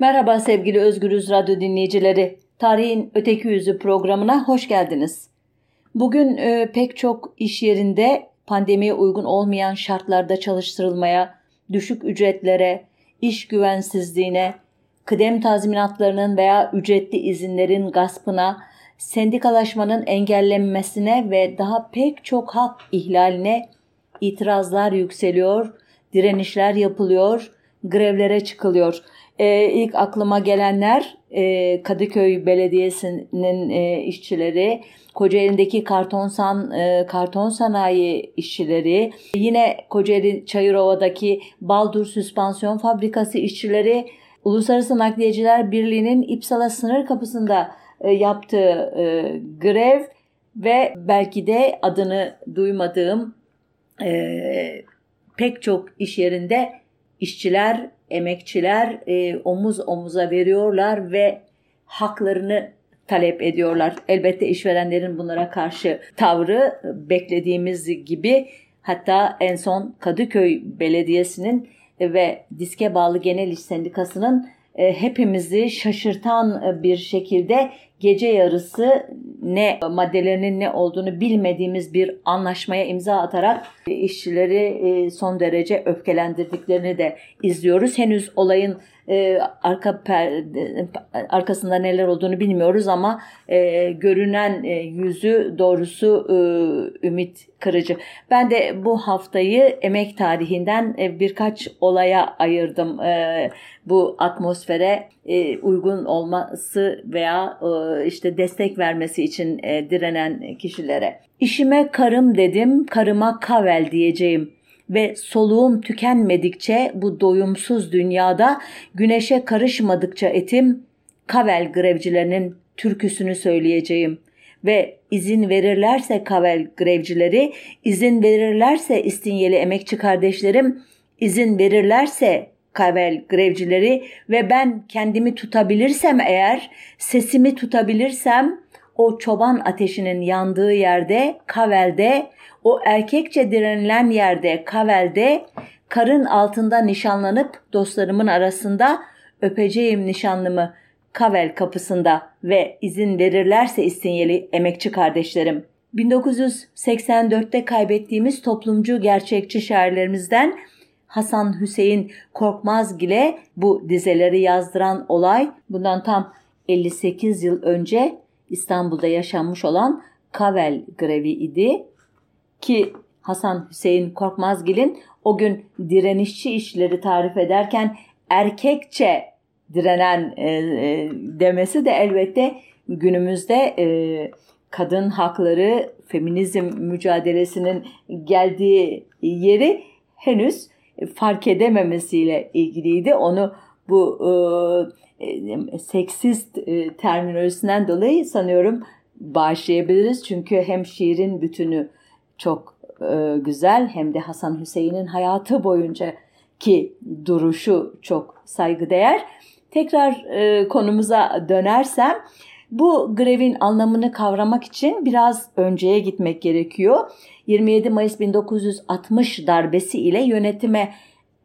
Merhaba sevgili Özgürüz Radyo dinleyicileri. Tarihin Öteki Yüzü programına hoş geldiniz. Bugün e, pek çok iş yerinde pandemiye uygun olmayan şartlarda çalıştırılmaya, düşük ücretlere, iş güvensizliğine, kıdem tazminatlarının veya ücretli izinlerin gaspına, sendikalaşmanın engellenmesine ve daha pek çok hak ihlaline itirazlar yükseliyor, direnişler yapılıyor, grevlere çıkılıyor. Ee, ilk aklıma gelenler e, Kadıköy Belediyesi'nin e, işçileri, Kocaeli'ndeki karton, san, e, karton sanayi işçileri, yine Kocaeli Çayırova'daki Baldur Süspansiyon Fabrikası işçileri, Uluslararası Nakliyeciler Birliği'nin İpsala sınır kapısında e, yaptığı e, grev ve belki de adını duymadığım e, pek çok iş yerinde işçiler, emekçiler e, omuz omuza veriyorlar ve haklarını talep ediyorlar. Elbette işverenlerin bunlara karşı tavrı beklediğimiz gibi hatta en son Kadıköy Belediyesi'nin ve diske bağlı Genel İş Sendikası'nın e, hepimizi şaşırtan bir şekilde gece yarısı ne maddelerinin ne olduğunu bilmediğimiz bir anlaşmaya imza atarak işçileri son derece öfkelendirdiklerini de izliyoruz. Henüz olayın e, arka perde, arkasında neler olduğunu bilmiyoruz ama e, görünen e, yüzü doğrusu e, ümit kırıcı. Ben de bu haftayı emek tarihinden e, birkaç olaya ayırdım. E, bu atmosfere e, uygun olması veya e, işte destek vermesi için e, direnen kişilere. İşime karım dedim, karıma kavel diyeceğim ve soluğum tükenmedikçe bu doyumsuz dünyada güneşe karışmadıkça etim Kavel grevcilerinin türküsünü söyleyeceğim. Ve izin verirlerse Kavel grevcileri, izin verirlerse İstinyeli emekçi kardeşlerim, izin verirlerse Kavel grevcileri ve ben kendimi tutabilirsem eğer, sesimi tutabilirsem o çoban ateşinin yandığı yerde, Kavel'de o erkekçe direnilen yerde kavelde karın altında nişanlanıp dostlarımın arasında öpeceğim nişanlımı Kavel kapısında ve izin verirlerse İstinyeli emekçi kardeşlerim. 1984'te kaybettiğimiz toplumcu gerçekçi şairlerimizden Hasan Hüseyin Korkmazgil'e bu dizeleri yazdıran olay bundan tam 58 yıl önce İstanbul'da yaşanmış olan Kavel grevi idi ki Hasan Hüseyin Korkmazgil'in o gün direnişçi işleri tarif ederken erkekçe direnen e, e, demesi de elbette günümüzde e, kadın hakları, feminizm mücadelesinin geldiği yeri henüz fark edememesiyle ilgiliydi. Onu bu e, e, seksist e, terminolojisinden dolayı sanıyorum bağışlayabiliriz. Çünkü hem şiirin bütünü çok e, güzel hem de Hasan Hüseyin'in hayatı boyunca ki duruşu çok saygıdeğer. Tekrar e, konumuza dönersem bu grevin anlamını kavramak için biraz önceye gitmek gerekiyor. 27 Mayıs 1960 darbesi ile yönetime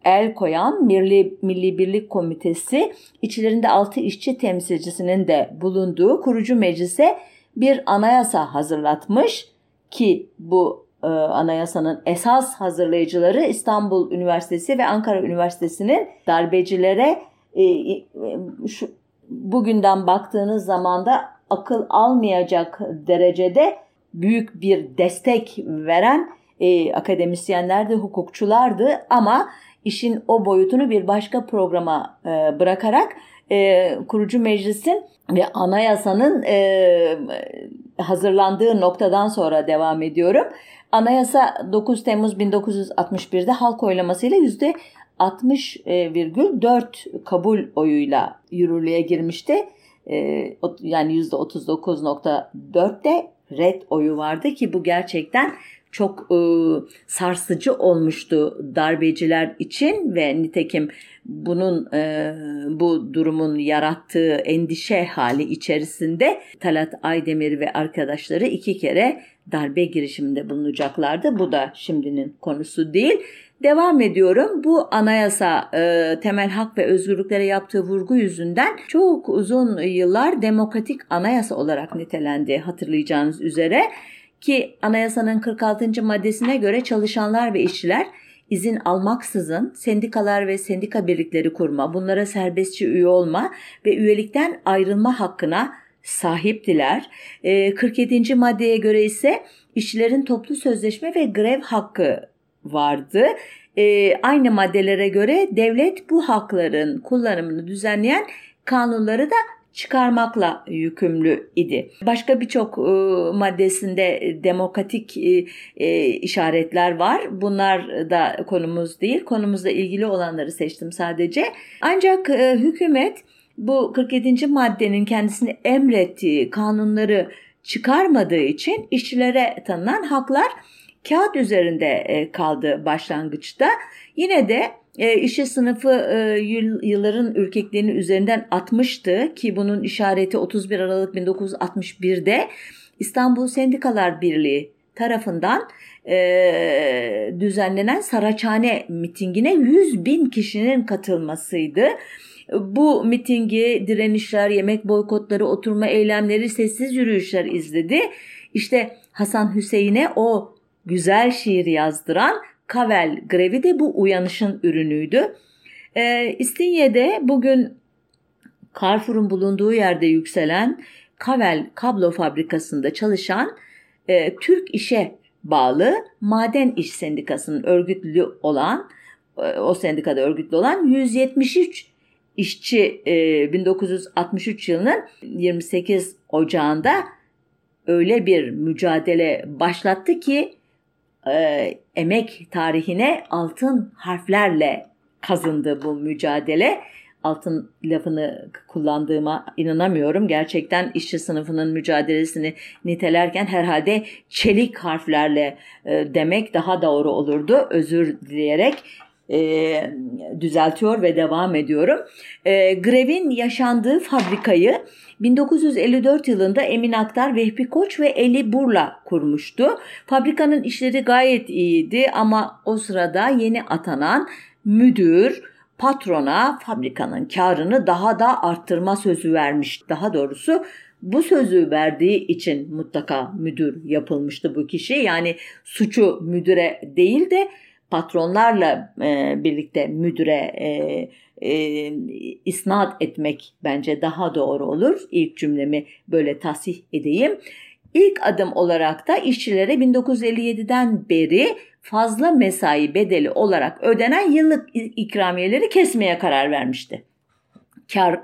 el koyan Milli, Milli Birlik Komitesi içlerinde 6 işçi temsilcisinin de bulunduğu kurucu meclise bir anayasa hazırlatmış ki bu anayasanın esas hazırlayıcıları İstanbul Üniversitesi ve Ankara Üniversitesi'nin darbecilere e, e, şu bugünden baktığınız zaman da akıl almayacak derecede büyük bir destek veren e, akademisyenlerdi, hukukçulardı ama işin o boyutunu bir başka programa e, bırakarak e, kurucu meclisin ve anayasanın e, hazırlandığı noktadan sonra devam ediyorum. Anayasa 9 Temmuz 1961'de halk oylamasıyla yüzde 60,4 kabul oyuyla yürürlüğe girmişti. E, yani yüzde 39.4 de red oyu vardı ki bu gerçekten çok e, sarsıcı olmuştu darbeciler için ve nitekim bunun e, bu durumun yarattığı endişe hali içerisinde Talat Aydemir ve arkadaşları iki kere darbe girişiminde bulunacaklardı. Bu da şimdinin konusu değil. Devam ediyorum. Bu anayasa e, temel hak ve özgürlüklere yaptığı vurgu yüzünden çok uzun yıllar demokratik anayasa olarak nitelendi hatırlayacağınız üzere. Ki anayasanın 46. maddesine göre çalışanlar ve işçiler izin almaksızın sendikalar ve sendika birlikleri kurma, bunlara serbestçe üye olma ve üyelikten ayrılma hakkına sahiptiler. 47. Ee, maddeye göre ise işçilerin toplu sözleşme ve grev hakkı vardı. Ee, aynı maddelere göre devlet bu hakların kullanımını düzenleyen kanunları da çıkarmakla yükümlü idi. Başka birçok e, maddesinde demokratik e, e, işaretler var. Bunlar da konumuz değil. Konumuzla ilgili olanları seçtim sadece. Ancak e, hükümet bu 47. maddenin kendisini emrettiği kanunları çıkarmadığı için işçilere tanınan haklar kağıt üzerinde e, kaldı başlangıçta. Yine de e, işçi sınıfı e, yılların ürkekliğini üzerinden atmıştı ki bunun işareti 31 Aralık 1961'de İstanbul Sendikalar Birliği tarafından e, düzenlenen Saraçhane mitingine 100 bin kişinin katılmasıydı. Bu mitingi direnişler, yemek boykotları, oturma eylemleri, sessiz yürüyüşler izledi. İşte Hasan Hüseyin'e o güzel şiir yazdıran Kavel grevi de bu uyanışın ürünüydü. E, İstinye'de bugün Carrefour'un bulunduğu yerde yükselen Kavel kablo fabrikasında çalışan e, Türk İş'e bağlı Maden İş Sendikası'nın örgütlü olan e, o sendikada örgütlü olan 173 işçi e, 1963 yılının 28 Ocağı'nda öyle bir mücadele başlattı ki e, emek tarihine altın harflerle kazındı bu mücadele. Altın lafını kullandığıma inanamıyorum. Gerçekten işçi sınıfının mücadelesini nitelerken herhalde çelik harflerle e, demek daha doğru olurdu. Özür dileyerek e, düzeltiyor ve devam ediyorum. E, grevin yaşandığı fabrikayı 1954 yılında Emin Aktar, Vehbi Koç ve Eli Burla kurmuştu. Fabrikanın işleri gayet iyiydi ama o sırada yeni atanan müdür patrona fabrikanın karını daha da arttırma sözü vermiş. Daha doğrusu bu sözü verdiği için mutlaka müdür yapılmıştı bu kişi. Yani suçu müdüre değil de patronlarla e, birlikte müdüre e, e, isnat etmek bence daha doğru olur. İlk cümlemi böyle tasih edeyim. İlk adım olarak da işçilere 1957'den beri fazla mesai bedeli olarak ödenen yıllık ikramiyeleri kesmeye karar vermişti. Kar,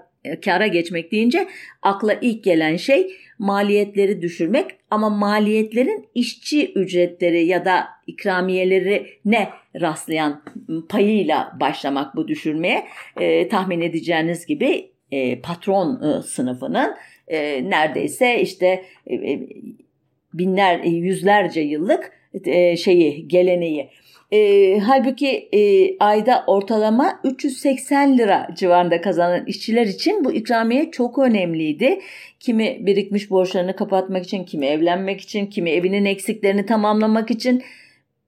kara geçmek deyince akla ilk gelen şey maliyetleri düşürmek. Ama maliyetlerin işçi ücretleri ya da ikramiyeleri ne rastlayan payıyla başlamak bu düşürmeye e, tahmin edeceğiniz gibi e, patron e, sınıfının e, neredeyse işte e, e binler e, yüzlerce yıllık e, şeyi geleneği e, halbuki e, ayda ortalama 380 lira civarında kazanan işçiler için bu ikramiye çok önemliydi. Kimi birikmiş borçlarını kapatmak için, kimi evlenmek için, kimi evinin eksiklerini tamamlamak için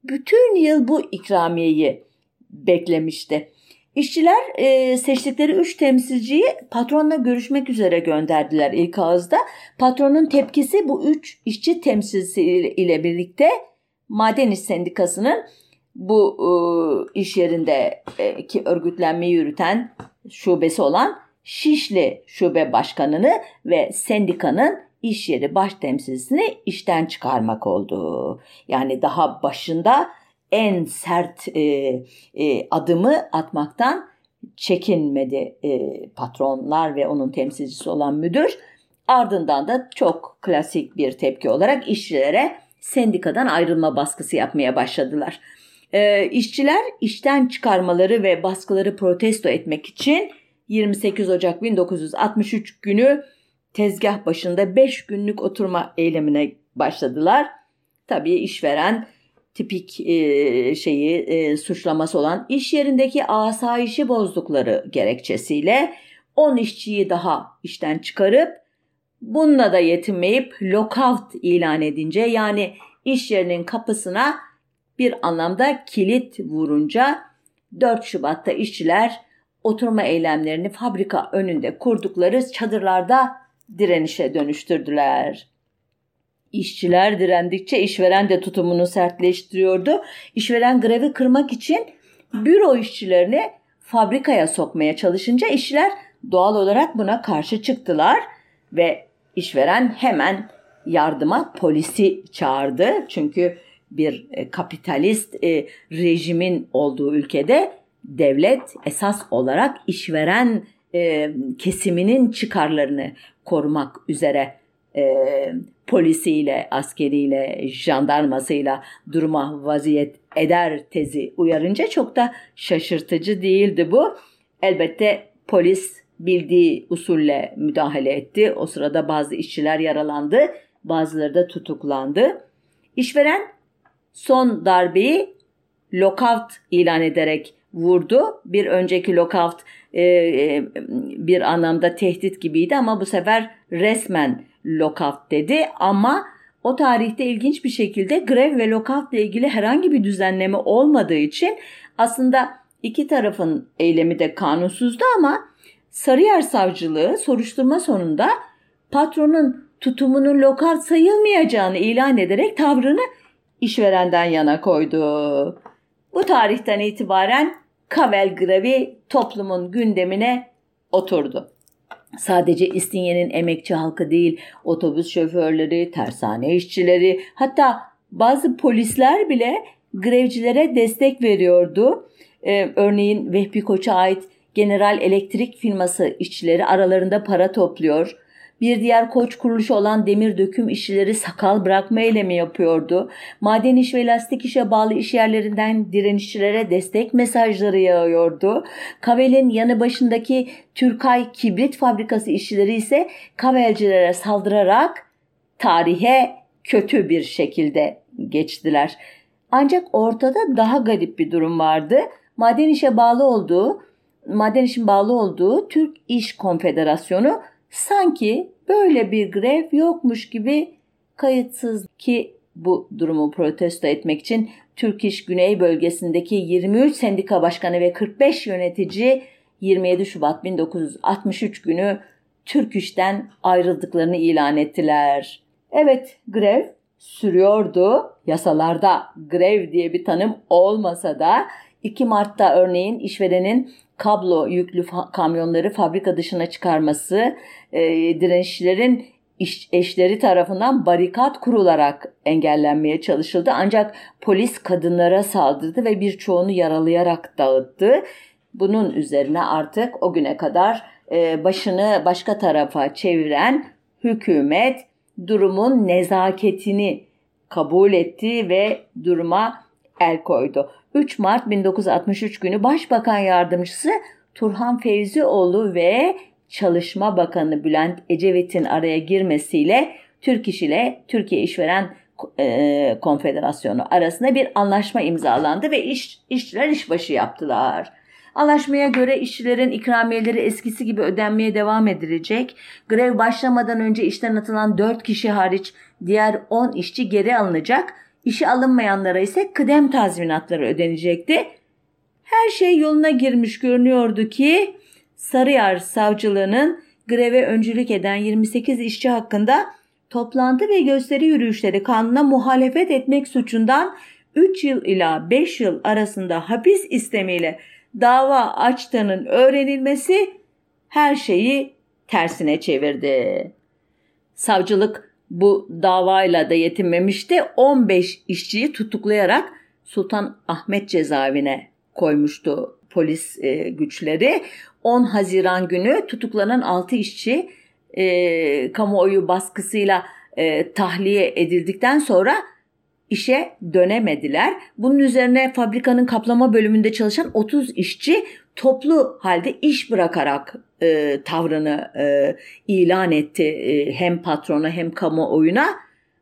bütün yıl bu ikramiyeyi beklemişti. İşçiler e, seçtikleri 3 temsilciyi patronla görüşmek üzere gönderdiler ilk ağızda. Patronun tepkisi bu 3 işçi temsilcisi ile birlikte Maden İş Sendikası'nın bu e, iş yerinde e, ki örgütlenmeyi yürüten şubesi olan Şişli Şube Başkanı'nı ve sendikanın iş yeri baş temsilcisini işten çıkarmak oldu. Yani daha başında en sert e, e, adımı atmaktan çekinmedi e, patronlar ve onun temsilcisi olan müdür. Ardından da çok klasik bir tepki olarak işçilere sendikadan ayrılma baskısı yapmaya başladılar. E, işçiler işten çıkarmaları ve baskıları protesto etmek için 28 Ocak 1963 günü tezgah başında 5 günlük oturma eylemine başladılar. Tabii işveren tipik e, şeyi e, suçlaması olan iş yerindeki asayişi bozdukları gerekçesiyle 10 işçiyi daha işten çıkarıp bununla da yetinmeyip lockout ilan edince yani iş yerinin kapısına bir anlamda kilit vurunca 4 Şubat'ta işçiler oturma eylemlerini fabrika önünde kurdukları çadırlarda direnişe dönüştürdüler. İşçiler direndikçe işveren de tutumunu sertleştiriyordu. İşveren grevi kırmak için büro işçilerini fabrikaya sokmaya çalışınca işçiler doğal olarak buna karşı çıktılar ve işveren hemen yardıma polisi çağırdı. Çünkü bir e, kapitalist e, rejimin olduğu ülkede devlet esas olarak işveren e, kesiminin çıkarlarını korumak üzere polisiyle, askeriyle, jandarmasıyla duruma vaziyet eder tezi uyarınca çok da şaşırtıcı değildi bu. Elbette polis bildiği usulle müdahale etti. O sırada bazı işçiler yaralandı, bazıları da tutuklandı. İşveren son darbeyi lockout ilan ederek vurdu. Bir önceki lockout e, e, bir anlamda tehdit gibiydi ama bu sefer resmen lockout dedi ama o tarihte ilginç bir şekilde grev ve lockout ile ilgili herhangi bir düzenleme olmadığı için aslında iki tarafın eylemi de kanunsuzdu ama Sarıyer Savcılığı soruşturma sonunda patronun tutumunun lockout sayılmayacağını ilan ederek tavrını işverenden yana koydu. Bu tarihten itibaren Kavel grevi toplumun gündemine oturdu. Sadece İstinye'nin emekçi halkı değil, otobüs şoförleri, tersane işçileri, hatta bazı polisler bile grevcilere destek veriyordu. Ee, örneğin Vehbi Koç'a ait General Elektrik firması işçileri aralarında para topluyor. Bir diğer koç kuruluşu olan demir döküm işçileri sakal bırakma eylemi yapıyordu. Maden iş ve lastik işe bağlı iş yerlerinden direnişçilere destek mesajları yağıyordu. Kavel'in yanı başındaki Türkay Kibrit Fabrikası işçileri ise Kavelcilere saldırarak tarihe kötü bir şekilde geçtiler. Ancak ortada daha garip bir durum vardı. Maden işe bağlı olduğu, maden işin bağlı olduğu Türk İş Konfederasyonu sanki böyle bir grev yokmuş gibi kayıtsız ki bu durumu protesto etmek için Türk İş Güney bölgesindeki 23 sendika başkanı ve 45 yönetici 27 Şubat 1963 günü Türk İş'ten ayrıldıklarını ilan ettiler. Evet grev sürüyordu. Yasalarda grev diye bir tanım olmasa da 2 Mart'ta örneğin işverenin kablo yüklü fa- kamyonları fabrika dışına çıkarması, e, direnişçilerin iş, eşleri tarafından barikat kurularak engellenmeye çalışıldı. Ancak polis kadınlara saldırdı ve birçoğunu yaralayarak dağıttı. Bunun üzerine artık o güne kadar e, başını başka tarafa çeviren hükümet durumun nezaketini kabul etti ve duruma el koydu. 3 Mart 1963 günü Başbakan Yardımcısı Turhan Fevzioğlu ve Çalışma Bakanı Bülent Ecevit'in araya girmesiyle Türk İş ile Türkiye İşveren e, Konfederasyonu arasında bir anlaşma imzalandı ve iş, işçiler işbaşı yaptılar. Anlaşmaya göre işçilerin ikramiyeleri eskisi gibi ödenmeye devam edilecek. Grev başlamadan önce işten atılan 4 kişi hariç diğer 10 işçi geri alınacak İşe alınmayanlara ise kıdem tazminatları ödenecekti. Her şey yoluna girmiş görünüyordu ki Sarıyer Savcılığı'nın greve öncülük eden 28 işçi hakkında toplantı ve gösteri yürüyüşleri kanuna muhalefet etmek suçundan 3 yıl ila 5 yıl arasında hapis istemiyle dava açtığının öğrenilmesi her şeyi tersine çevirdi. Savcılık bu davayla da yetinmemişti. 15 işçiyi tutuklayarak Sultan Ahmet cezaevine koymuştu polis e, güçleri. 10 Haziran günü tutuklanan 6 işçi e, kamuoyu baskısıyla e, tahliye edildikten sonra işe dönemediler. Bunun üzerine fabrikanın kaplama bölümünde çalışan 30 işçi toplu halde iş bırakarak e, tavrını e, ilan etti e, hem patrona hem kamuoyuna.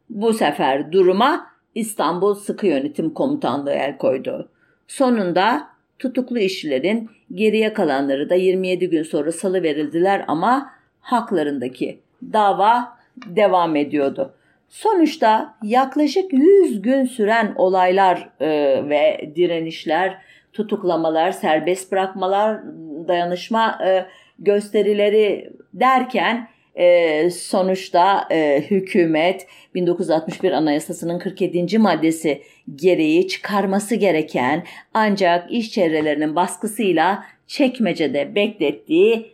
Bu sefer duruma İstanbul Sıkı Yönetim Komutanlığı el koydu. Sonunda tutuklu işçilerin geriye kalanları da 27 gün sonra salı verildiler ama haklarındaki dava devam ediyordu. Sonuçta yaklaşık 100 gün süren olaylar e, ve direnişler, tutuklamalar, serbest bırakmalar, dayanışma e, gösterileri derken e, sonuçta e, hükümet 1961 Anayasası'nın 47. maddesi gereği çıkarması gereken ancak iş çevrelerinin baskısıyla çekmecede beklettiği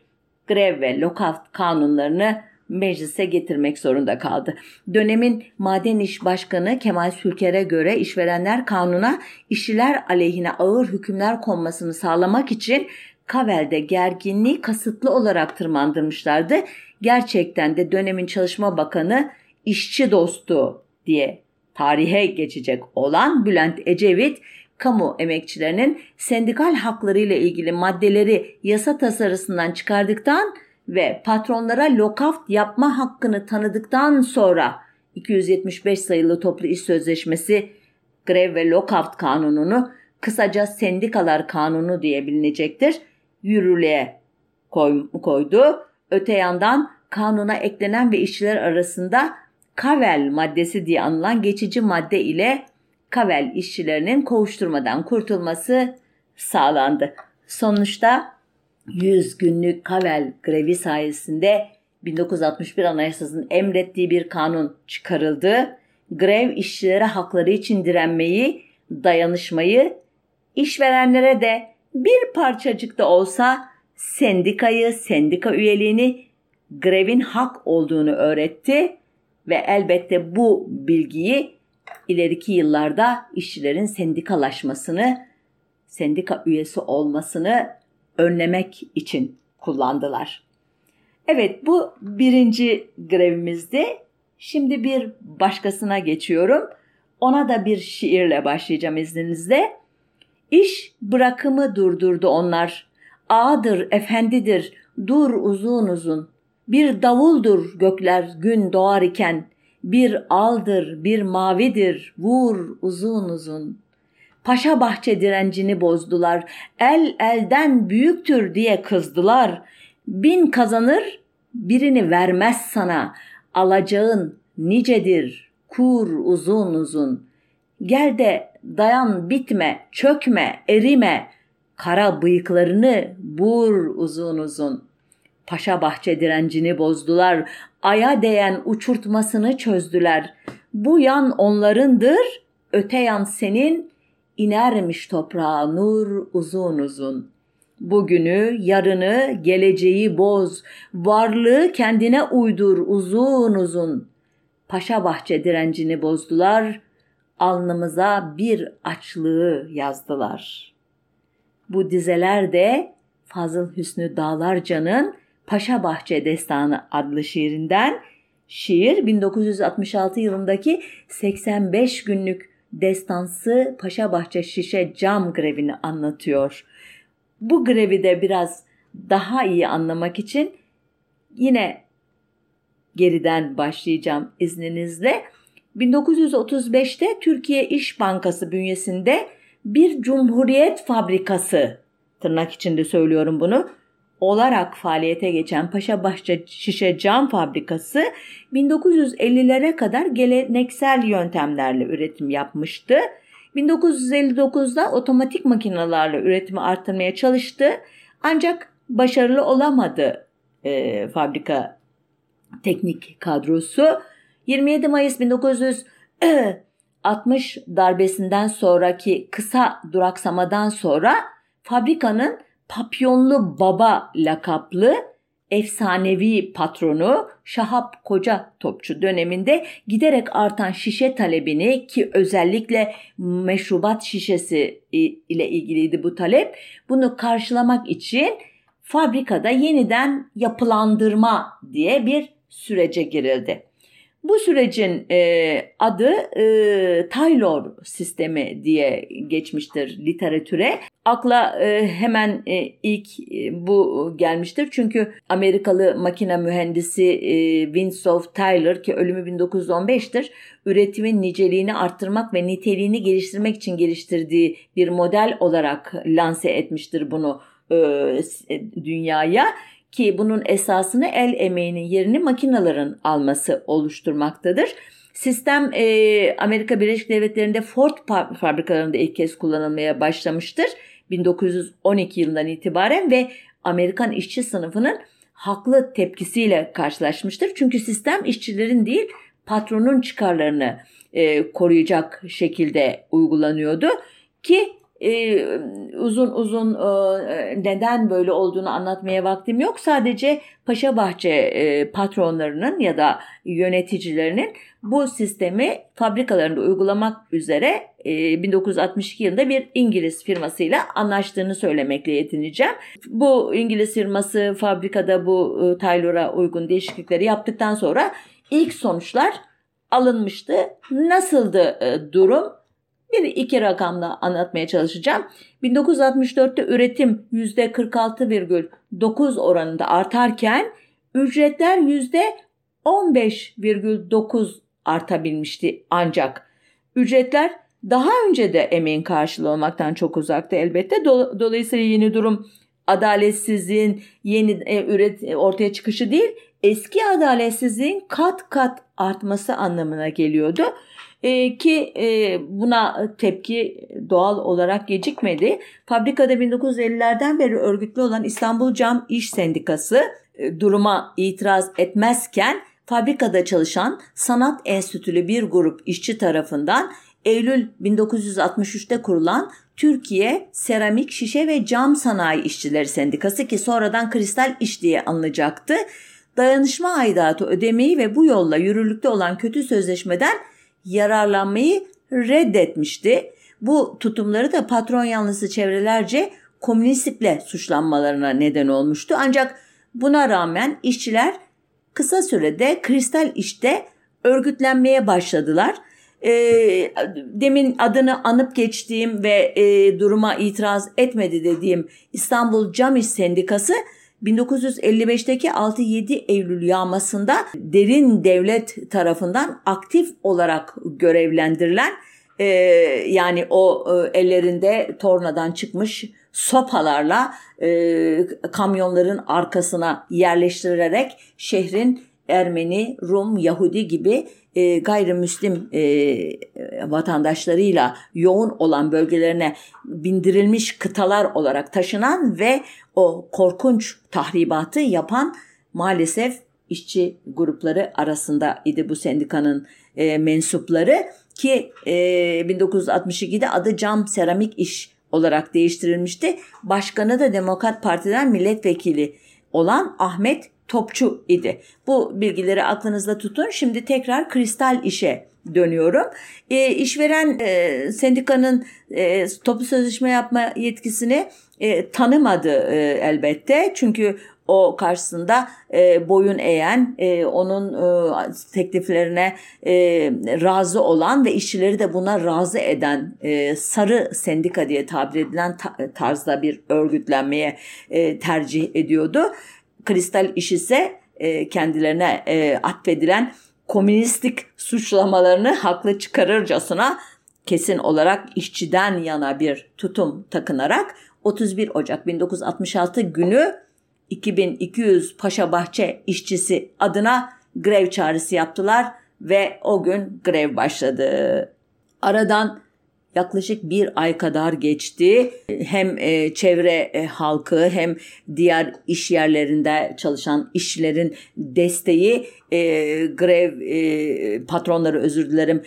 grev ve lockout kanunlarını meclise getirmek zorunda kaldı. Dönemin Maden İş Başkanı Kemal Sülker'e göre işverenler kanuna işçiler aleyhine ağır hükümler konmasını sağlamak için Kavel'de gerginliği kasıtlı olarak tırmandırmışlardı. Gerçekten de dönemin Çalışma Bakanı işçi dostu diye tarihe geçecek olan Bülent Ecevit kamu emekçilerinin sendikal hakları ile ilgili maddeleri yasa tasarısından çıkardıktan ve patronlara lokaft yapma hakkını tanıdıktan sonra 275 sayılı toplu iş sözleşmesi grev ve lokaft kanununu kısaca sendikalar kanunu diye bilinecektir yürürlüğe koydu. Öte yandan kanuna eklenen ve işçiler arasında Kavel maddesi diye anılan geçici madde ile Kavel işçilerinin kovuşturmadan kurtulması sağlandı. Sonuçta 100 günlük Kavel grevi sayesinde 1961 Anayasası'nın emrettiği bir kanun çıkarıldı. Grev işçilere hakları için direnmeyi, dayanışmayı, işverenlere de bir parçacık da olsa sendikayı, sendika üyeliğini grevin hak olduğunu öğretti ve elbette bu bilgiyi ileriki yıllarda işçilerin sendikalaşmasını, sendika üyesi olmasını önlemek için kullandılar. Evet bu birinci grevimizdi. Şimdi bir başkasına geçiyorum. Ona da bir şiirle başlayacağım izninizle. İş bırakımı durdurdu onlar. Ağadır, efendidir, dur uzun uzun. Bir davuldur gökler gün doğar iken, bir aldır, bir mavidir, vur uzun uzun. Paşa bahçe direncini bozdular, el elden büyüktür diye kızdılar. Bin kazanır, birini vermez sana, alacağın nicedir, kur uzun uzun. Gel de dayan bitme, çökme, erime, kara bıyıklarını bur uzun uzun. Paşa bahçe direncini bozdular, aya değen uçurtmasını çözdüler. Bu yan onlarındır, öte yan senin, inermiş toprağa nur uzun uzun. Bugünü, yarını, geleceği boz, varlığı kendine uydur uzun uzun. Paşa bahçe direncini bozdular, alnımıza bir açlığı yazdılar. Bu dizeler de Fazıl Hüsnü Dağlarca'nın Paşa Bahçe Destanı adlı şiirinden şiir 1966 yılındaki 85 günlük destansı Paşa Bahçe Şişe Cam grevini anlatıyor. Bu grevi de biraz daha iyi anlamak için yine geriden başlayacağım izninizle. 1935'te Türkiye İş Bankası bünyesinde bir cumhuriyet fabrikası tırnak içinde söylüyorum bunu olarak faaliyete geçen Paşabahçe Şişe Cam Fabrikası 1950'lere kadar geleneksel yöntemlerle üretim yapmıştı. 1959'da otomatik makinalarla üretimi arttırmaya çalıştı ancak başarılı olamadı e, fabrika teknik kadrosu. 27 Mayıs 1960 darbesinden sonraki kısa duraksamadan sonra fabrikanın Papyonlu Baba lakaplı efsanevi patronu Şahap Koca Topçu döneminde giderek artan şişe talebini ki özellikle meşrubat şişesi ile ilgiliydi bu talep. Bunu karşılamak için fabrikada yeniden yapılandırma diye bir sürece girildi. Bu sürecin e, adı e, Taylor sistemi diye geçmiştir literatüre. Akla e, hemen e, ilk e, bu gelmiştir. Çünkü Amerikalı makine mühendisi e, Winslow Taylor ki ölümü 1915'tir. Üretimin niceliğini arttırmak ve niteliğini geliştirmek için geliştirdiği bir model olarak lanse etmiştir bunu e, dünyaya ki bunun esasını el emeğinin yerini makinelerin alması oluşturmaktadır. Sistem e, Amerika Birleşik Devletleri'nde Ford fabrikalarında ilk kez kullanılmaya başlamıştır. 1912 yılından itibaren ve Amerikan işçi sınıfının haklı tepkisiyle karşılaşmıştır. Çünkü sistem işçilerin değil patronun çıkarlarını e, koruyacak şekilde uygulanıyordu ki e, uzun uzun e, neden böyle olduğunu anlatmaya vaktim yok. Sadece Paşabahçe e, patronlarının ya da yöneticilerinin bu sistemi fabrikalarında uygulamak üzere e, 1962 yılında bir İngiliz firmasıyla anlaştığını söylemekle yetineceğim. Bu İngiliz firması fabrikada bu e, Taylor'a uygun değişiklikleri yaptıktan sonra ilk sonuçlar alınmıştı. Nasıldı e, durum? Bir iki rakamla anlatmaya çalışacağım. 1964'te üretim %46,9 oranında artarken ücretler %15,9 artabilmişti ancak. Ücretler daha önce de emeğin karşılığı olmaktan çok uzaktı elbette. Dolayısıyla yeni durum adaletsizliğin yeni e, üret ortaya çıkışı değil, eski adaletsizliğin kat kat artması anlamına geliyordu. E, ki e, buna tepki doğal olarak gecikmedi. Fabrikada 1950'lerden beri örgütlü olan İstanbul Cam İş Sendikası e, duruma itiraz etmezken fabrikada çalışan sanat enstitülü bir grup işçi tarafından Eylül 1963'te kurulan Türkiye Seramik Şişe ve Cam Sanayi İşçileri Sendikası ki sonradan Kristal İş diye anılacaktı. Dayanışma aidatı ödemeyi ve bu yolla yürürlükte olan kötü sözleşmeden yararlanmayı reddetmişti. Bu tutumları da patron yanlısı çevrelerce komünistlikle suçlanmalarına neden olmuştu. Ancak buna rağmen işçiler kısa sürede kristal işte örgütlenmeye başladılar. E, demin adını anıp geçtiğim ve e, duruma itiraz etmedi dediğim İstanbul Cam İş Sendikası 1955'teki 6-7 Eylül yağmasında derin devlet tarafından aktif olarak görevlendirilen e, yani o e, ellerinde tornadan çıkmış sopalarla e, kamyonların arkasına yerleştirerek şehrin Ermeni, Rum, Yahudi gibi e, gayrimüslim e, vatandaşlarıyla yoğun olan bölgelerine bindirilmiş kıtalar olarak taşınan ve o korkunç tahribatı yapan maalesef işçi grupları arasında idi bu sendikanın e, mensupları ki e, 1962'de adı Cam Seramik İş olarak değiştirilmişti. Başkanı da Demokrat Parti'den milletvekili olan Ahmet Topçu idi. Bu bilgileri aklınızda tutun. Şimdi tekrar kristal işe dönüyorum. E, işveren e, sendikanın e, toplu sözleşme yapma yetkisini e, tanımadı e, elbette. Çünkü o karşısında e, boyun eğen, e, onun e, tekliflerine e, razı olan ve işçileri de buna razı eden e, sarı sendika diye tabir edilen ta, tarzda bir örgütlenmeye e, tercih ediyordu. Kristal iş ise e, kendilerine e, atfedilen komünistik suçlamalarını haklı çıkarırcasına kesin olarak işçiden yana bir tutum takınarak 31 Ocak 1966 günü 2200 Paşabahçe işçisi adına grev çağrısı yaptılar ve o gün grev başladı. Aradan yaklaşık bir ay kadar geçti. Hem e, çevre e, halkı hem diğer iş yerlerinde çalışan işçilerin desteği e, grev patronları özür dilerim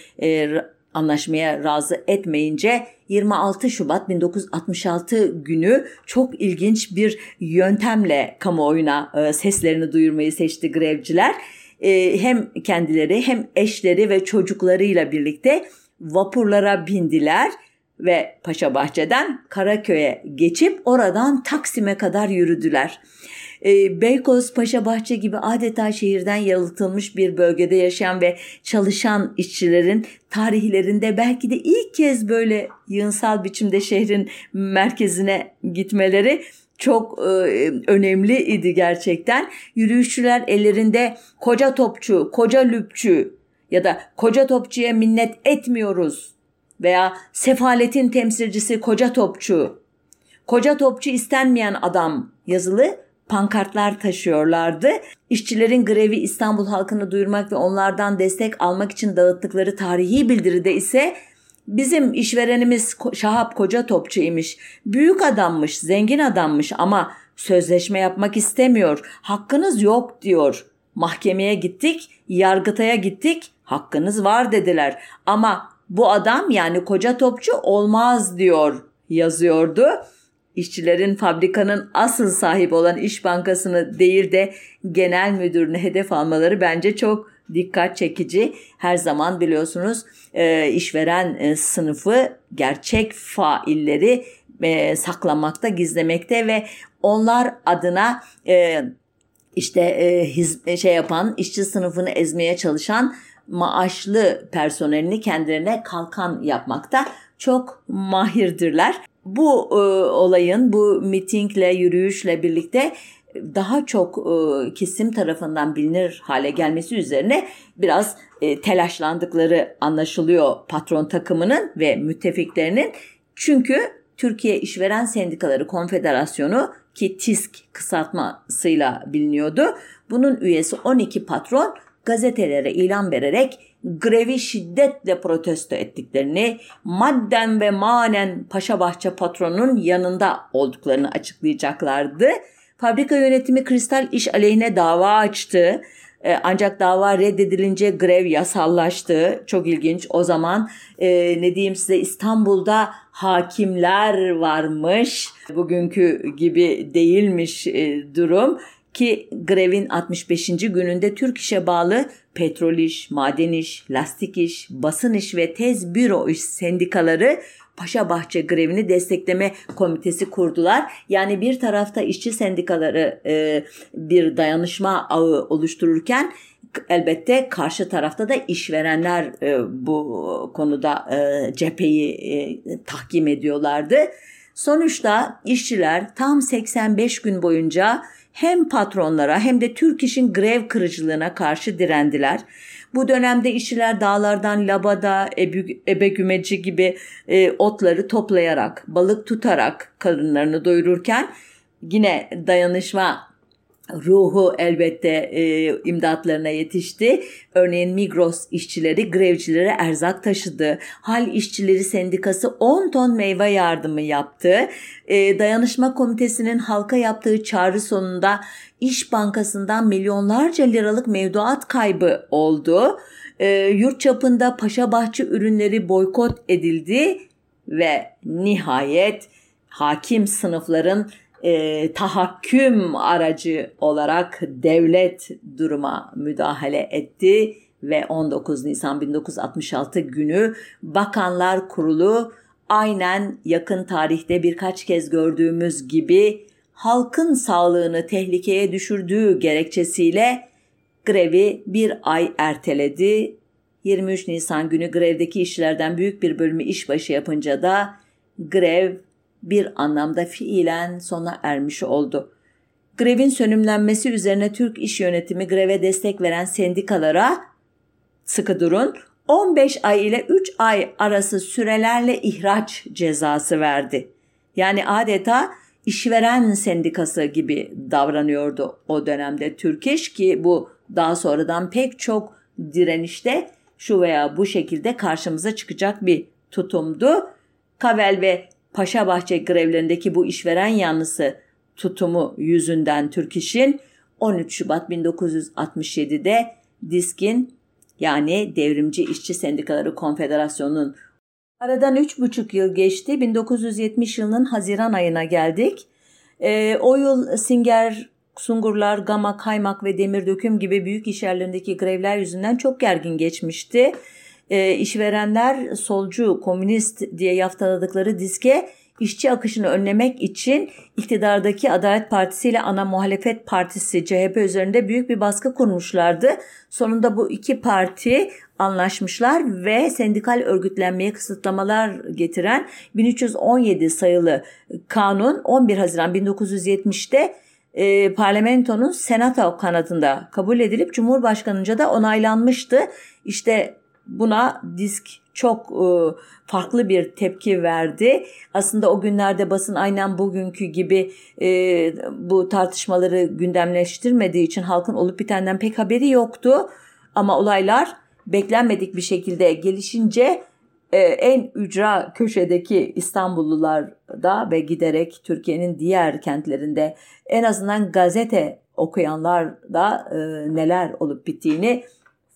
anlaşmaya razı etmeyince 26 Şubat 1966 günü çok ilginç bir yöntemle kamuoyuna seslerini duyurmayı seçti grevciler. Hem kendileri hem eşleri ve çocuklarıyla birlikte vapurlara bindiler ve Paşabahçe'den Karaköy'e geçip oradan Taksim'e kadar yürüdüler. E, Beykoz, Paşabahçe gibi adeta şehirden yalıtılmış bir bölgede yaşayan ve çalışan işçilerin tarihlerinde belki de ilk kez böyle yığınsal biçimde şehrin merkezine gitmeleri çok e, önemli idi gerçekten. Yürüyüşçüler ellerinde koca topçu, koca lüpçü ya da koca topçuya minnet etmiyoruz veya sefaletin temsilcisi koca topçu, koca topçu istenmeyen adam yazılı pankartlar taşıyorlardı. İşçilerin grevi İstanbul halkını duyurmak ve onlardan destek almak için dağıttıkları tarihi bildiride ise bizim işverenimiz Şahap Koca Topçu imiş. Büyük adammış, zengin adammış ama sözleşme yapmak istemiyor. Hakkınız yok diyor. Mahkemeye gittik, yargıtaya gittik. Hakkınız var dediler. Ama bu adam yani koca topçu olmaz diyor yazıyordu. İşçilerin fabrikanın asıl sahibi olan İş Bankası'nı değil de genel müdürünü hedef almaları bence çok dikkat çekici. Her zaman biliyorsunuz e, işveren e, sınıfı gerçek failleri e, saklamakta, gizlemekte ve onlar adına e, işte hiz, şey yapan, işçi sınıfını ezmeye çalışan maaşlı personelini kendilerine kalkan yapmakta çok mahirdirler. Bu e, olayın bu mitingle, yürüyüşle birlikte daha çok e, kesim tarafından bilinir hale gelmesi üzerine biraz e, telaşlandıkları anlaşılıyor patron takımının ve müttefiklerinin. Çünkü Türkiye İşveren Sendikaları Konfederasyonu ki TİSK kısaltmasıyla biliniyordu. Bunun üyesi 12 patron gazetelere ilan vererek grevi şiddetle protesto ettiklerini, madden ve manen Paşabahçe patronun yanında olduklarını açıklayacaklardı. Fabrika yönetimi Kristal İş aleyhine dava açtı. E, ancak dava reddedilince grev yasallaştı. Çok ilginç. O zaman e, ne diyeyim size İstanbul'da hakimler varmış. Bugünkü gibi değilmiş e, durum ki grevin 65. gününde Türk İş'e bağlı petrol iş, maden iş, lastik iş, basın iş ve tez büro iş sendikaları Paşa Bahçe grevini destekleme komitesi kurdular. Yani bir tarafta işçi sendikaları e, bir dayanışma ağı oluştururken elbette karşı tarafta da işverenler e, bu konuda e, cepheyi e, tahkim ediyorlardı. Sonuçta işçiler tam 85 gün boyunca hem patronlara hem de Türk İş'in grev kırıcılığına karşı direndiler. Bu dönemde işçiler dağlardan labada, ebegümeci gibi e, otları toplayarak, balık tutarak karınlarını doyururken yine dayanışma ruhu elbette e, imdatlarına yetişti. Örneğin Migros işçileri grevcilere erzak taşıdı. Hal işçileri sendikası 10 ton meyve yardımı yaptı. E, dayanışma komitesinin halka yaptığı çağrı sonunda İş Bankası'ndan milyonlarca liralık mevduat kaybı oldu. E, yurt çapında paşa bahçe ürünleri boykot edildi ve nihayet hakim sınıfların e, tahakküm aracı olarak devlet duruma müdahale etti ve 19 Nisan 1966 günü Bakanlar Kurulu aynen yakın tarihte birkaç kez gördüğümüz gibi halkın sağlığını tehlikeye düşürdüğü gerekçesiyle grevi bir ay erteledi. 23 Nisan günü grevdeki işçilerden büyük bir bölümü işbaşı yapınca da grev bir anlamda fiilen sona ermiş oldu. Grevin sönümlenmesi üzerine Türk İş Yönetimi greve destek veren sendikalara sıkı durun 15 ay ile 3 ay arası sürelerle ihraç cezası verdi. Yani adeta işveren sendikası gibi davranıyordu o dönemde Türk İş ki bu daha sonradan pek çok direnişte şu veya bu şekilde karşımıza çıkacak bir tutumdu. Kavel ve Paşabahçe grevlerindeki bu işveren yanlısı tutumu yüzünden Türk İş'in 13 Şubat 1967'de DİSK'in yani Devrimci İşçi Sendikaları Konfederasyonu'nun aradan 3,5 yıl geçti. 1970 yılının Haziran ayına geldik. E, o yıl Singer, Sungurlar, Gama, Kaymak ve Demir Döküm gibi büyük iş yerlerindeki grevler yüzünden çok gergin geçmişti e, işverenler solcu, komünist diye yaftaladıkları diske işçi akışını önlemek için iktidardaki Adalet Partisi ile ana muhalefet partisi CHP üzerinde büyük bir baskı kurmuşlardı. Sonunda bu iki parti anlaşmışlar ve sendikal örgütlenmeye kısıtlamalar getiren 1317 sayılı kanun 11 Haziran 1970'te e, parlamentonun senato kanadında kabul edilip Cumhurbaşkanınca da onaylanmıştı. İşte buna disk çok e, farklı bir tepki verdi. Aslında o günlerde basın aynen bugünkü gibi e, bu tartışmaları gündemleştirmediği için halkın olup bitenden pek haberi yoktu. Ama olaylar beklenmedik bir şekilde gelişince e, en ücra köşedeki İstanbullular da ve giderek Türkiye'nin diğer kentlerinde en azından gazete okuyanlar da neler olup bittiğini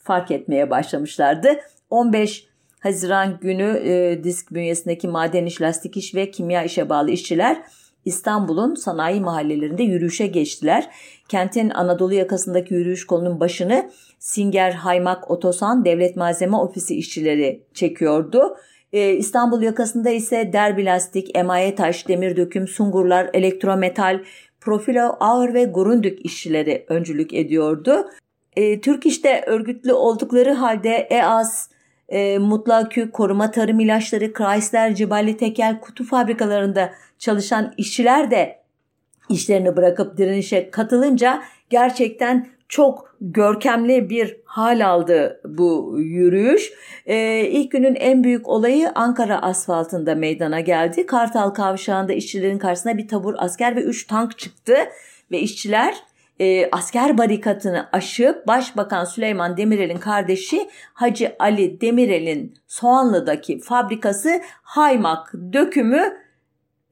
fark etmeye başlamışlardı. 15 Haziran günü e, disk bünyesindeki maden iş, lastik iş ve kimya işe bağlı işçiler İstanbul'un sanayi mahallelerinde yürüyüşe geçtiler. Kentin Anadolu yakasındaki yürüyüş kolunun başını Singer Haymak Otosan Devlet Malzeme Ofisi işçileri çekiyordu. Ee, İstanbul yakasında ise derbi lastik, emaye taş, demir döküm, sungurlar, elektrometal, profilo, ağır ve gurundük işçileri öncülük ediyordu. Ee, Türk işte örgütlü oldukları halde EAS, e, Mutlakü, koruma tarım ilaçları, Chrysler, Cibali Tekel, kutu fabrikalarında çalışan işçiler de işlerini bırakıp direnişe katılınca gerçekten çok görkemli bir hal aldı bu yürüyüş. Ee, ilk günün en büyük olayı Ankara asfaltında meydana geldi. Kartal kavşağında işçilerin karşısına bir tabur asker ve 3 tank çıktı ve işçiler e, asker barikatını aşıp Başbakan Süleyman Demirel'in kardeşi Hacı Ali Demirel'in Soğanlı'daki fabrikası Haymak dökümü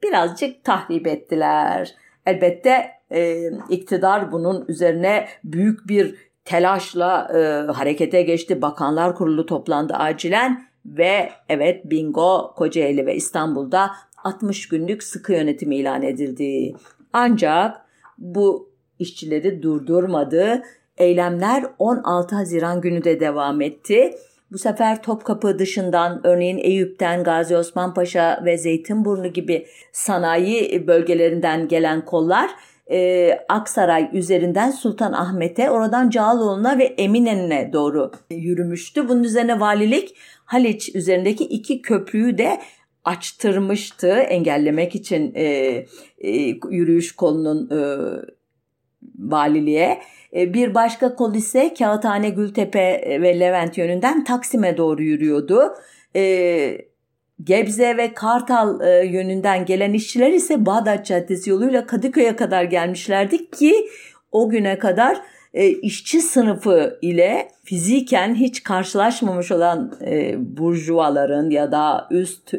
birazcık tahrip ettiler. Elbette e, iktidar bunun üzerine büyük bir telaşla e, harekete geçti. Bakanlar Kurulu toplandı acilen ve evet bingo Kocaeli ve İstanbul'da 60 günlük sıkı yönetim ilan edildi. Ancak bu işçileri durdurmadı. Eylemler 16 Haziran günü de devam etti. Bu sefer Topkapı dışından örneğin Eyüp'ten Gazi Osman Paşa ve Zeytinburnu gibi sanayi bölgelerinden gelen kollar e, Aksaray üzerinden Sultanahmet'e, oradan Cağaloğlu'na ve Eminönü'ne doğru yürümüştü. Bunun üzerine valilik Haliç üzerindeki iki köprüyü de açtırmıştı engellemek için e, e, yürüyüş kolunun e, valiliğe. E, bir başka kol ise Kağıthane, Gültepe ve Levent yönünden Taksim'e doğru yürüyordu. E, Gebze ve Kartal e, yönünden gelen işçiler ise Bağdat Caddesi yoluyla Kadıköy'e kadar gelmişlerdi ki o güne kadar işçi sınıfı ile fiziken hiç karşılaşmamış olan burjuvaların ya da üst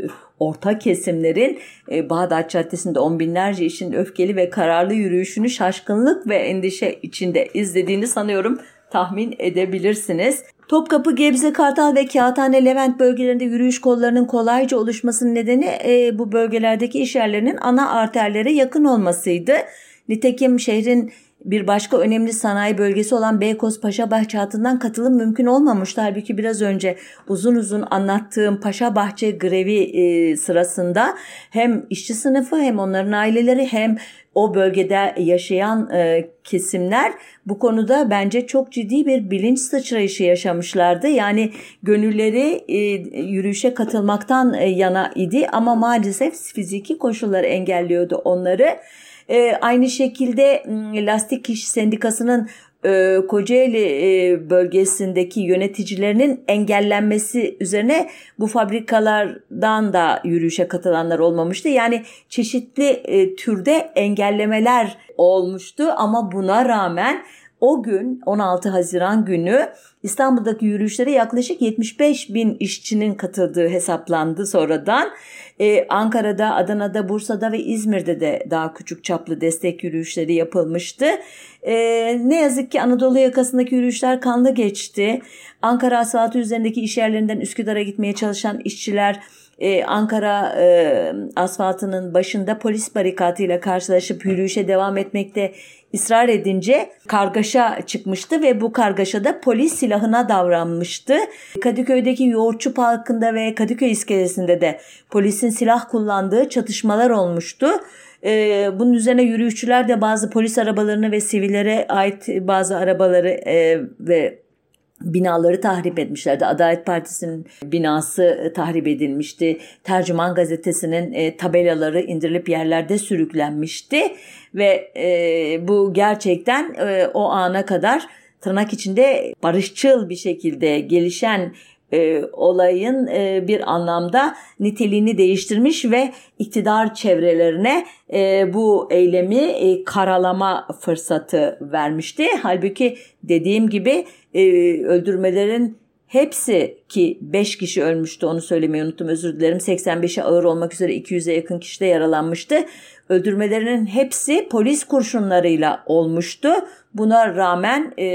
orta kesimlerin e, Bağdat Caddesi'nde on binlerce işin öfkeli ve kararlı yürüyüşünü şaşkınlık ve endişe içinde izlediğini sanıyorum tahmin edebilirsiniz. Topkapı, Gebze, Kartal ve Kağıthane, Levent bölgelerinde yürüyüş kollarının kolayca oluşmasının nedeni e, bu bölgelerdeki iş yerlerinin ana arterlere yakın olmasıydı. Nitekim şehrin bir başka önemli sanayi bölgesi olan Beykoz Paşabahçe hattından katılım mümkün olmamıştı. Halbuki biraz önce uzun uzun anlattığım Paşabahçe grevi e, sırasında hem işçi sınıfı hem onların aileleri hem o bölgede yaşayan e, kesimler bu konuda bence çok ciddi bir bilinç sıçrayışı yaşamışlardı. Yani gönülleri e, yürüyüşe katılmaktan e, yana idi ama maalesef fiziki koşullar engelliyordu onları. E, aynı şekilde Lastik İş Sendikası'nın e, Kocaeli e, bölgesindeki yöneticilerinin engellenmesi üzerine bu fabrikalardan da yürüyüşe katılanlar olmamıştı. Yani çeşitli e, türde engellemeler olmuştu ama buna rağmen o gün 16 Haziran günü İstanbul'daki yürüyüşlere yaklaşık 75 bin işçinin katıldığı hesaplandı sonradan. Ee, Ankara'da, Adana'da, Bursa'da ve İzmir'de de daha küçük çaplı destek yürüyüşleri yapılmıştı. Ee, ne yazık ki Anadolu yakasındaki yürüyüşler kanlı geçti. Ankara asfaltı üzerindeki iş yerlerinden Üsküdar'a gitmeye çalışan işçiler ee, Ankara e, asfaltının başında polis barikatıyla karşılaşıp yürüyüşe devam etmekte ısrar edince kargaşa çıkmıştı ve bu kargaşada polis silahına davranmıştı. Kadıköy'deki Yoğurtçu Parkı'nda ve Kadıköy iskelesinde de polisin silah kullandığı çatışmalar olmuştu. Ee, bunun üzerine yürüyüşçüler de bazı polis arabalarını ve sivillere ait bazı arabaları e, ve binaları tahrip etmişlerdi. Adalet Partisi'nin binası e, tahrip edilmişti. Tercüman gazetesinin e, tabelaları indirilip yerlerde sürüklenmişti ve e, bu gerçekten o ana kadar tırnak içinde barışçıl bir şekilde gelişen olayın bir anlamda niteliğini değiştirmiş ve iktidar çevrelerine bu eylemi karalama fırsatı vermişti. Halbuki dediğim gibi e, öldürmelerin hepsi ki 5 kişi ölmüştü onu söylemeyi unuttum özür dilerim. 85'e ağır olmak üzere 200'e yakın kişi de yaralanmıştı. Öldürmelerinin hepsi polis kurşunlarıyla olmuştu. Buna rağmen e,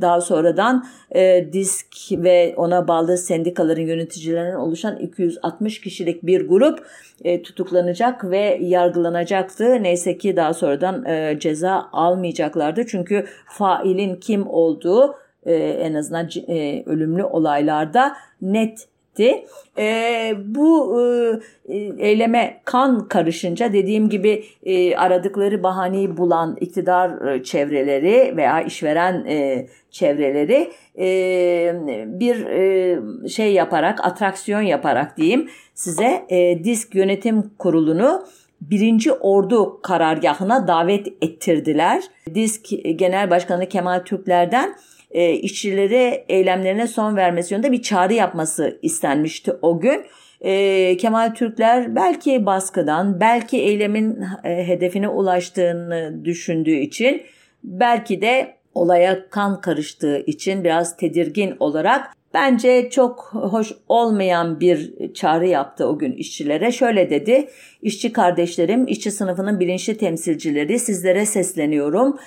daha sonradan e, disk ve ona bağlı sendikaların yöneticilerinden oluşan 260 kişilik bir grup e, tutuklanacak ve yargılanacaktı. Neyse ki daha sonradan e, ceza almayacaklardı. Çünkü failin kim olduğu e, en azından e, ölümlü olaylarda net. E, bu e, eyleme kan karışınca dediğim gibi e, aradıkları bahaneyi bulan iktidar e, çevreleri veya işveren e, çevreleri e, bir e, şey yaparak atraksiyon yaparak diyeyim size e, disk yönetim kurulunu birinci ordu karargahına davet ettirdiler. Disk Genel Başkanı Kemal Türkler'den e, işçileri eylemlerine son vermesi yönünde bir çağrı yapması istenmişti o gün. E, Kemal Türkler belki baskıdan, belki eylemin e, hedefine ulaştığını düşündüğü için, belki de olaya kan karıştığı için biraz tedirgin olarak bence çok hoş olmayan bir çağrı yaptı o gün işçilere. Şöyle dedi, işçi kardeşlerim, işçi sınıfının bilinçli temsilcileri sizlere sesleniyorum.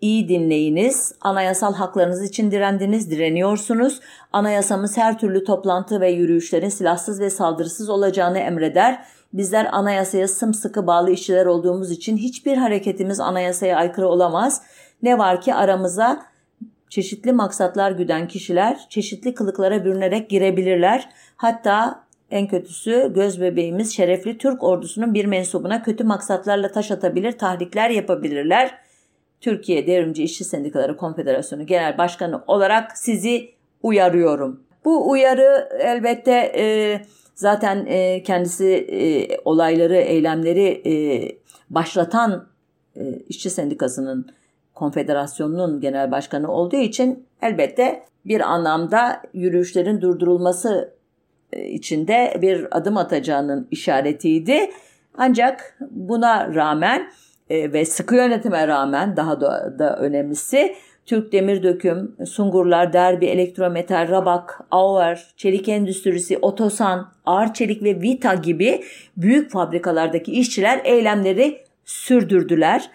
İyi dinleyiniz. Anayasal haklarınız için direndiniz, direniyorsunuz. Anayasamız her türlü toplantı ve yürüyüşlerin silahsız ve saldırısız olacağını emreder. Bizler anayasaya sımsıkı bağlı işçiler olduğumuz için hiçbir hareketimiz anayasaya aykırı olamaz. Ne var ki aramıza çeşitli maksatlar güden kişiler çeşitli kılıklara bürünerek girebilirler. Hatta en kötüsü göz bebeğimiz şerefli Türk ordusunun bir mensubuna kötü maksatlarla taş atabilir, tahrikler yapabilirler.'' Türkiye Devrimci İşçi Sendikaları Konfederasyonu Genel Başkanı olarak sizi uyarıyorum. Bu uyarı elbette e, zaten e, kendisi e, olayları, eylemleri e, başlatan e, işçi sendikasının konfederasyonunun genel başkanı olduğu için elbette bir anlamda yürüyüşlerin durdurulması e, içinde bir adım atacağının işaretiydi. Ancak buna rağmen e, ve sıkı yönetime rağmen daha da, da önemlisi Türk Demir Döküm, Sungurlar, Derbi, Elektrometal, Rabak, Auer, Çelik Endüstrisi, Otosan, Ağır Çelik ve Vita gibi büyük fabrikalardaki işçiler eylemleri sürdürdüler.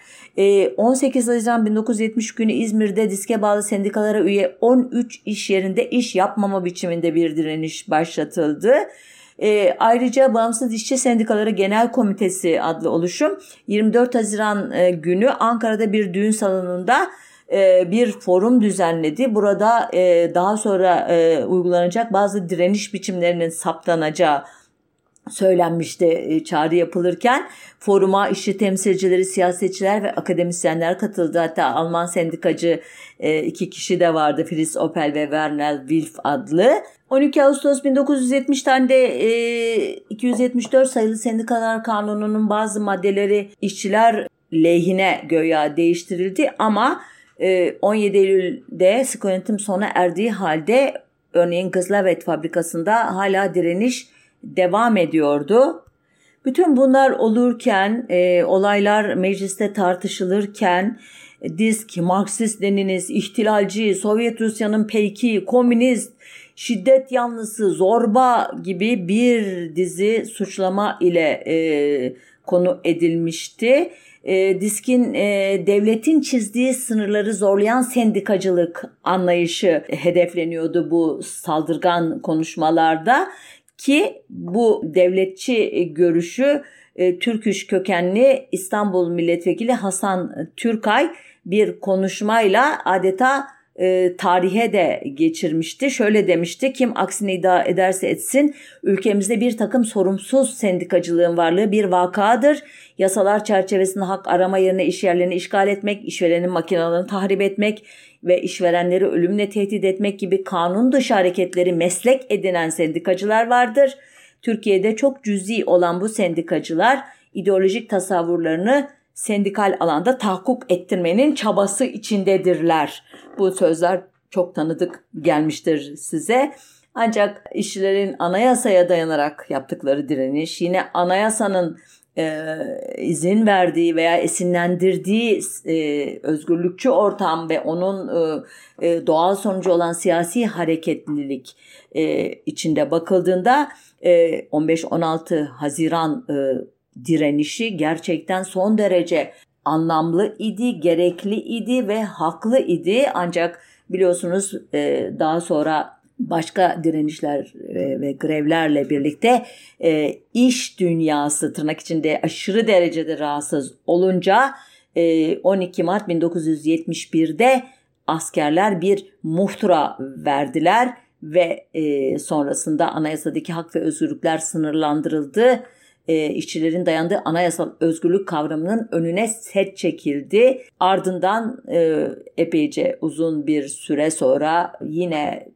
18 e, Haziran 1970 günü İzmir'de diske bağlı sendikalara üye 13 iş yerinde iş yapmama biçiminde bir direniş başlatıldı. E, ayrıca Bağımsız İşçi Sendikaları Genel Komitesi adlı oluşum 24 Haziran e, günü Ankara'da bir düğün salonunda e, bir forum düzenledi. Burada e, daha sonra e, uygulanacak bazı direniş biçimlerinin saptanacağı söylenmişti e, çağrı yapılırken. Foruma işçi temsilcileri, siyasetçiler ve akademisyenler katıldı. Hatta Alman sendikacı e, iki kişi de vardı. Fritz Opel ve Werner Wilf adlı. 12 Ağustos 1970 tarihinde e, 274 sayılı Sendikalar Kanunu'nun bazı maddeleri işçiler lehine göya değiştirildi ama 17 Eylül'de sıkı yönetim sona erdiği halde örneğin Gızlavet fabrikasında hala direniş devam ediyordu. Bütün bunlar olurken, e, olaylar mecliste tartışılırken, disk, Marksist Leniniz, ihtilalci, Sovyet Rusya'nın peyki, komünist, şiddet yanlısı, zorba gibi bir dizi suçlama ile e, konu edilmişti. E, diskin e, devletin çizdiği sınırları zorlayan sendikacılık anlayışı hedefleniyordu bu saldırgan konuşmalarda ki bu devletçi görüşü e, Türküş kökenli İstanbul Milletvekili Hasan Türkay bir konuşmayla adeta e, tarihe de geçirmişti. Şöyle demişti kim aksini iddia ederse etsin ülkemizde bir takım sorumsuz sendikacılığın varlığı bir vakadır. Yasalar çerçevesinde hak arama yerine iş yerlerini işgal etmek, işverenin makinalarını tahrip etmek ve işverenleri ölümle tehdit etmek gibi kanun dışı hareketleri meslek edinen sendikacılar vardır. Türkiye'de çok cüzi olan bu sendikacılar ideolojik tasavvurlarını sendikal alanda tahakkuk ettirmenin çabası içindedirler. Bu sözler çok tanıdık gelmiştir size. Ancak işçilerin anayasaya dayanarak yaptıkları direniş, yine anayasanın e, izin verdiği veya esinlendirdiği e, özgürlükçü ortam ve onun e, doğal sonucu olan siyasi hareketlilik e, içinde bakıldığında e, 15-16 Haziran e, direnişi gerçekten son derece anlamlı idi, gerekli idi ve haklı idi. Ancak biliyorsunuz e, daha sonra başka direnişler e, ve grevlerle birlikte e, iş dünyası tırnak içinde aşırı derecede rahatsız olunca 12 Mart 1971'de askerler bir muhtıra verdiler ve sonrasında anayasadaki hak ve özgürlükler sınırlandırıldı e, işçilerin dayandığı anayasal özgürlük kavramının önüne set çekildi. Ardından e, epeyce uzun bir süre sonra yine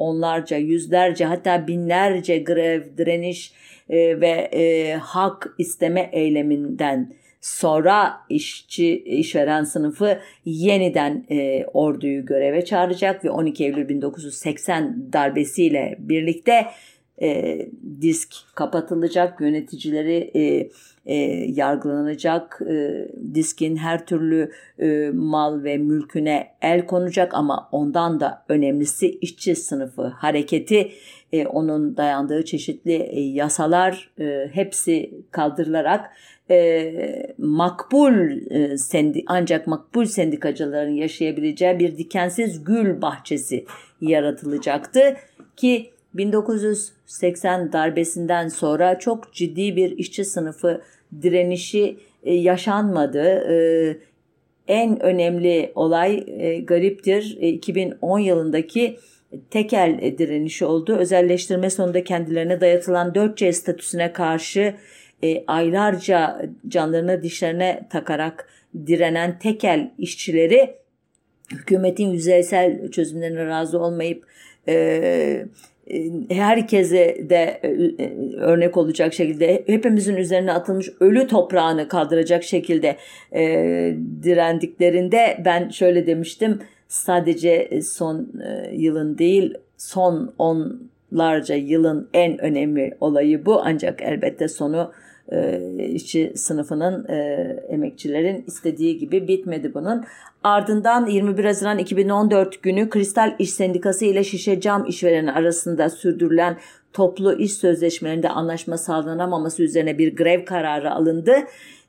onlarca, yüzlerce hatta binlerce grev, direniş e, ve e, hak isteme eyleminden sonra işçi işveren sınıfı yeniden e, orduyu göreve çağıracak ve 12 Eylül 1980 darbesiyle birlikte e, disk kapatılacak, yöneticileri e, e, yargılanacak, e, diskin her türlü e, mal ve mülküne el konacak ama ondan da önemlisi işçi sınıfı hareketi, e, onun dayandığı çeşitli e, yasalar e, hepsi kaldırılarak e, makbul e, sendi, ancak makbul sendikacıların yaşayabileceği bir dikensiz gül bahçesi yaratılacaktı ki 1980 darbesinden sonra çok ciddi bir işçi sınıfı direnişi e, yaşanmadı. E, en önemli olay e, gariptir 2010 yılındaki tekel direnişi oldu. Özelleştirme sonunda kendilerine dayatılan 4C statüsüne karşı aylarca canlarını dişlerine takarak direnen tekel işçileri hükümetin yüzeysel çözümlerine razı olmayıp e, herkese de e, e, örnek olacak şekilde hepimizin üzerine atılmış ölü toprağını kaldıracak şekilde e, direndiklerinde ben şöyle demiştim sadece son e, yılın değil son onlarca yılın en önemli olayı bu. Ancak elbette sonu e, işçi sınıfının e, emekçilerin istediği gibi bitmedi bunun. Ardından 21 Haziran 2014 günü Kristal İş Sendikası ile Şişe Cam işvereni arasında sürdürülen toplu iş sözleşmelerinde anlaşma sağlanamaması üzerine bir grev kararı alındı.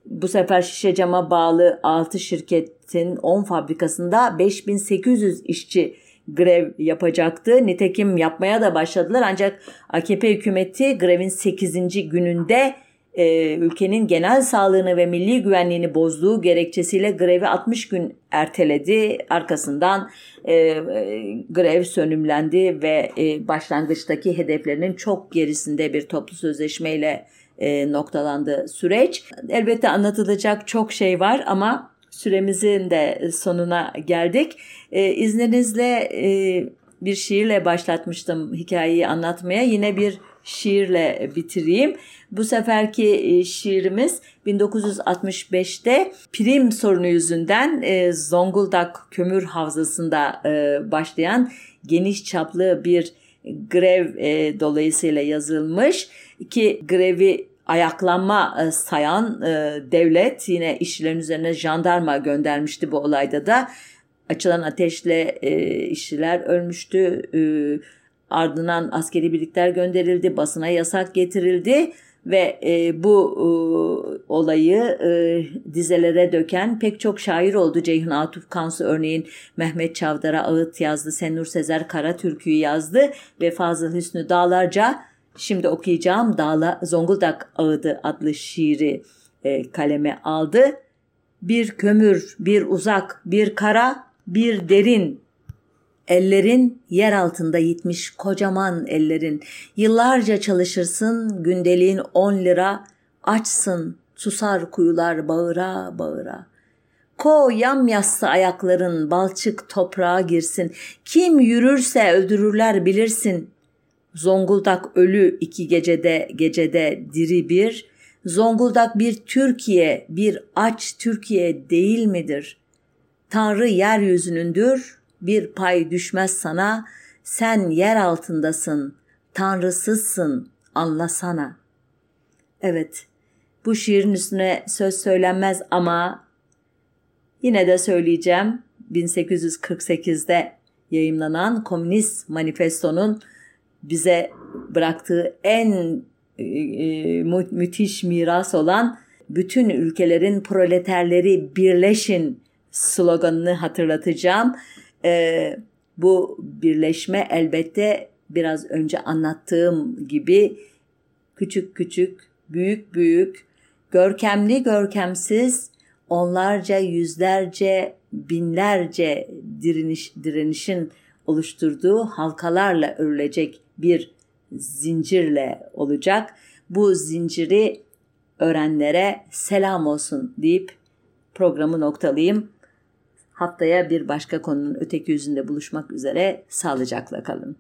Bu sefer Şişe Cam'a bağlı 6 şirketin 10 fabrikasında 5800 işçi grev yapacaktı. Nitekim yapmaya da başladılar ancak AKP hükümeti grevin 8. gününde e, ülkenin genel sağlığını ve milli güvenliğini bozduğu gerekçesiyle grevi 60 gün erteledi. Arkasından e, e, grev sönümlendi ve e, başlangıçtaki hedeflerinin çok gerisinde bir toplu sözleşmeyle e, noktalandı süreç. Elbette anlatılacak çok şey var ama süremizin de sonuna geldik. E, izninizle e, bir şiirle başlatmıştım hikayeyi anlatmaya. Yine bir şiirle bitireyim. Bu seferki e, şiirimiz 1965'te prim sorunu yüzünden e, Zonguldak Kömür Havzası'nda e, başlayan geniş çaplı bir grev dolayısıyla yazılmış ki grevi ayaklanma sayan devlet yine işçilerin üzerine jandarma göndermişti bu olayda da açılan ateşle işçiler ölmüştü. Ardından askeri birlikler gönderildi, basına yasak getirildi ve e, bu e, olayı e, dizelere döken pek çok şair oldu. Ceyhun Atuf Kansu örneğin Mehmet Çavdar'a ağıt yazdı, Senur Sezer Kara Türkü'yü yazdı ve Fazıl Hüsnü Dağlarca şimdi okuyacağım Dağla Zonguldak Ağıdı adlı şiiri e, kaleme aldı. Bir kömür, bir uzak, bir kara, bir derin Ellerin yer altında yitmiş kocaman ellerin. Yıllarca çalışırsın gündeliğin on lira. Açsın susar kuyular bağıra bağıra. Ko yam yassı ayakların balçık toprağa girsin. Kim yürürse öldürürler bilirsin. Zonguldak ölü iki gecede gecede diri bir. Zonguldak bir Türkiye, bir aç Türkiye değil midir? Tanrı yeryüzünündür, bir pay düşmez sana, Sen yer altındasın, tanrısızsın, anlasana. Evet, bu şiirin üstüne söz söylenmez ama yine de söyleyeceğim. 1848'de yayımlanan Komünist Manifesto'nun bize bıraktığı en e, e, mü- müthiş miras olan bütün ülkelerin proleterleri birleşin sloganını hatırlatacağım. E, bu birleşme elbette biraz önce anlattığım gibi küçük küçük, büyük büyük, görkemli görkemsiz, onlarca, yüzlerce, binlerce direniş, direnişin oluşturduğu halkalarla örülecek bir zincirle olacak. Bu zinciri öğrenlere selam olsun deyip programı noktalayayım. Haftaya bir başka konunun öteki yüzünde buluşmak üzere sağlıcakla kalın.